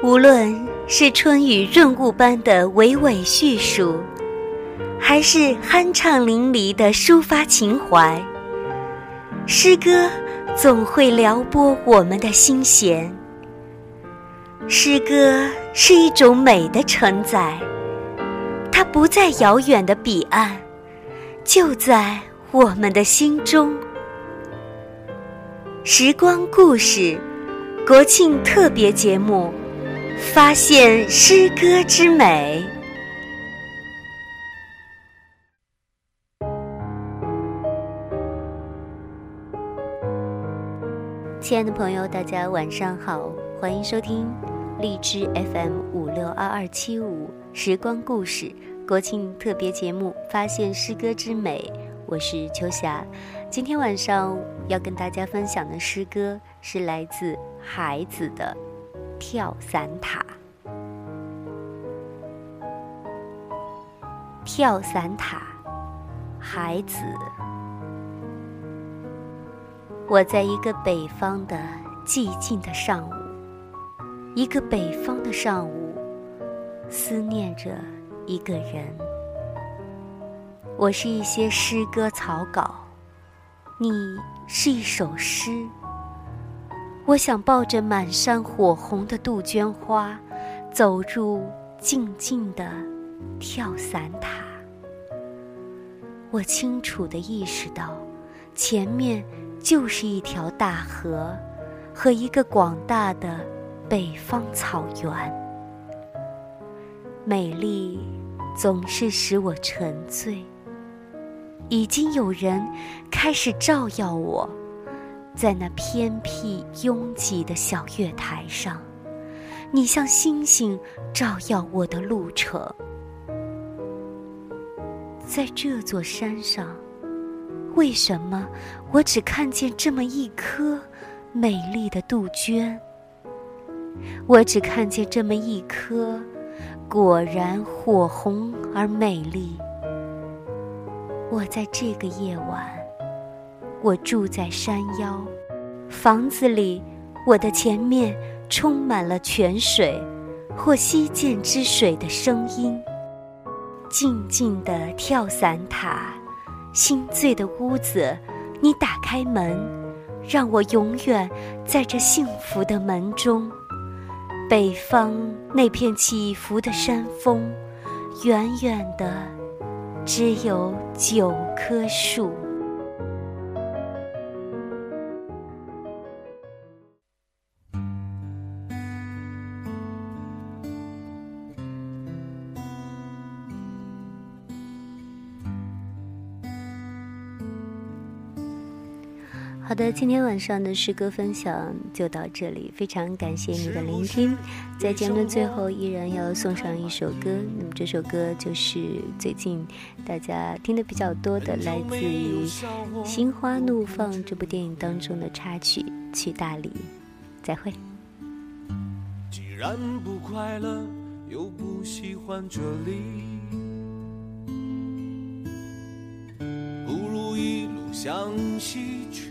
无论是春雨润物般的娓娓叙述，还是酣畅淋漓的抒发情怀，诗歌总会撩拨我们的心弦。诗歌是一种美的承载，它不在遥远的彼岸，就在我们的心中。时光故事，国庆特别节目，发现诗歌之美。亲爱的朋友，大家晚上好，欢迎收听荔枝 FM 五六二二七五时光故事国庆特别节目，发现诗歌之美。我是秋霞。今天晚上要跟大家分享的诗歌是来自孩子的《跳伞塔》。跳伞塔，孩子，我在一个北方的寂静的上午，一个北方的上午，思念着一个人。我是一些诗歌草稿。你是一首诗，我想抱着满山火红的杜鹃花，走入静静的跳伞塔。我清楚地意识到，前面就是一条大河和一个广大的北方草原。美丽总是使我沉醉。已经有人开始照耀我，在那偏僻拥挤的小月台上，你像星星照耀我的路程。在这座山上，为什么我只看见这么一颗美丽的杜鹃？我只看见这么一颗，果然火红而美丽。我在这个夜晚，我住在山腰，房子里，我的前面充满了泉水或溪涧之水的声音。静静的跳伞塔，心醉的屋子，你打开门，让我永远在这幸福的门中。北方那片起伏的山峰，远远的。只有九棵树。好的，今天晚上的诗歌分享就到这里，非常感谢你的聆听。在节目的最后，依然要送上一首歌，那么这首歌就是最近大家听的比较多的，来自于《心花怒放》这部电影当中的插曲《去大理》。再会。既然不快乐，又不喜欢这里。不如一路向西去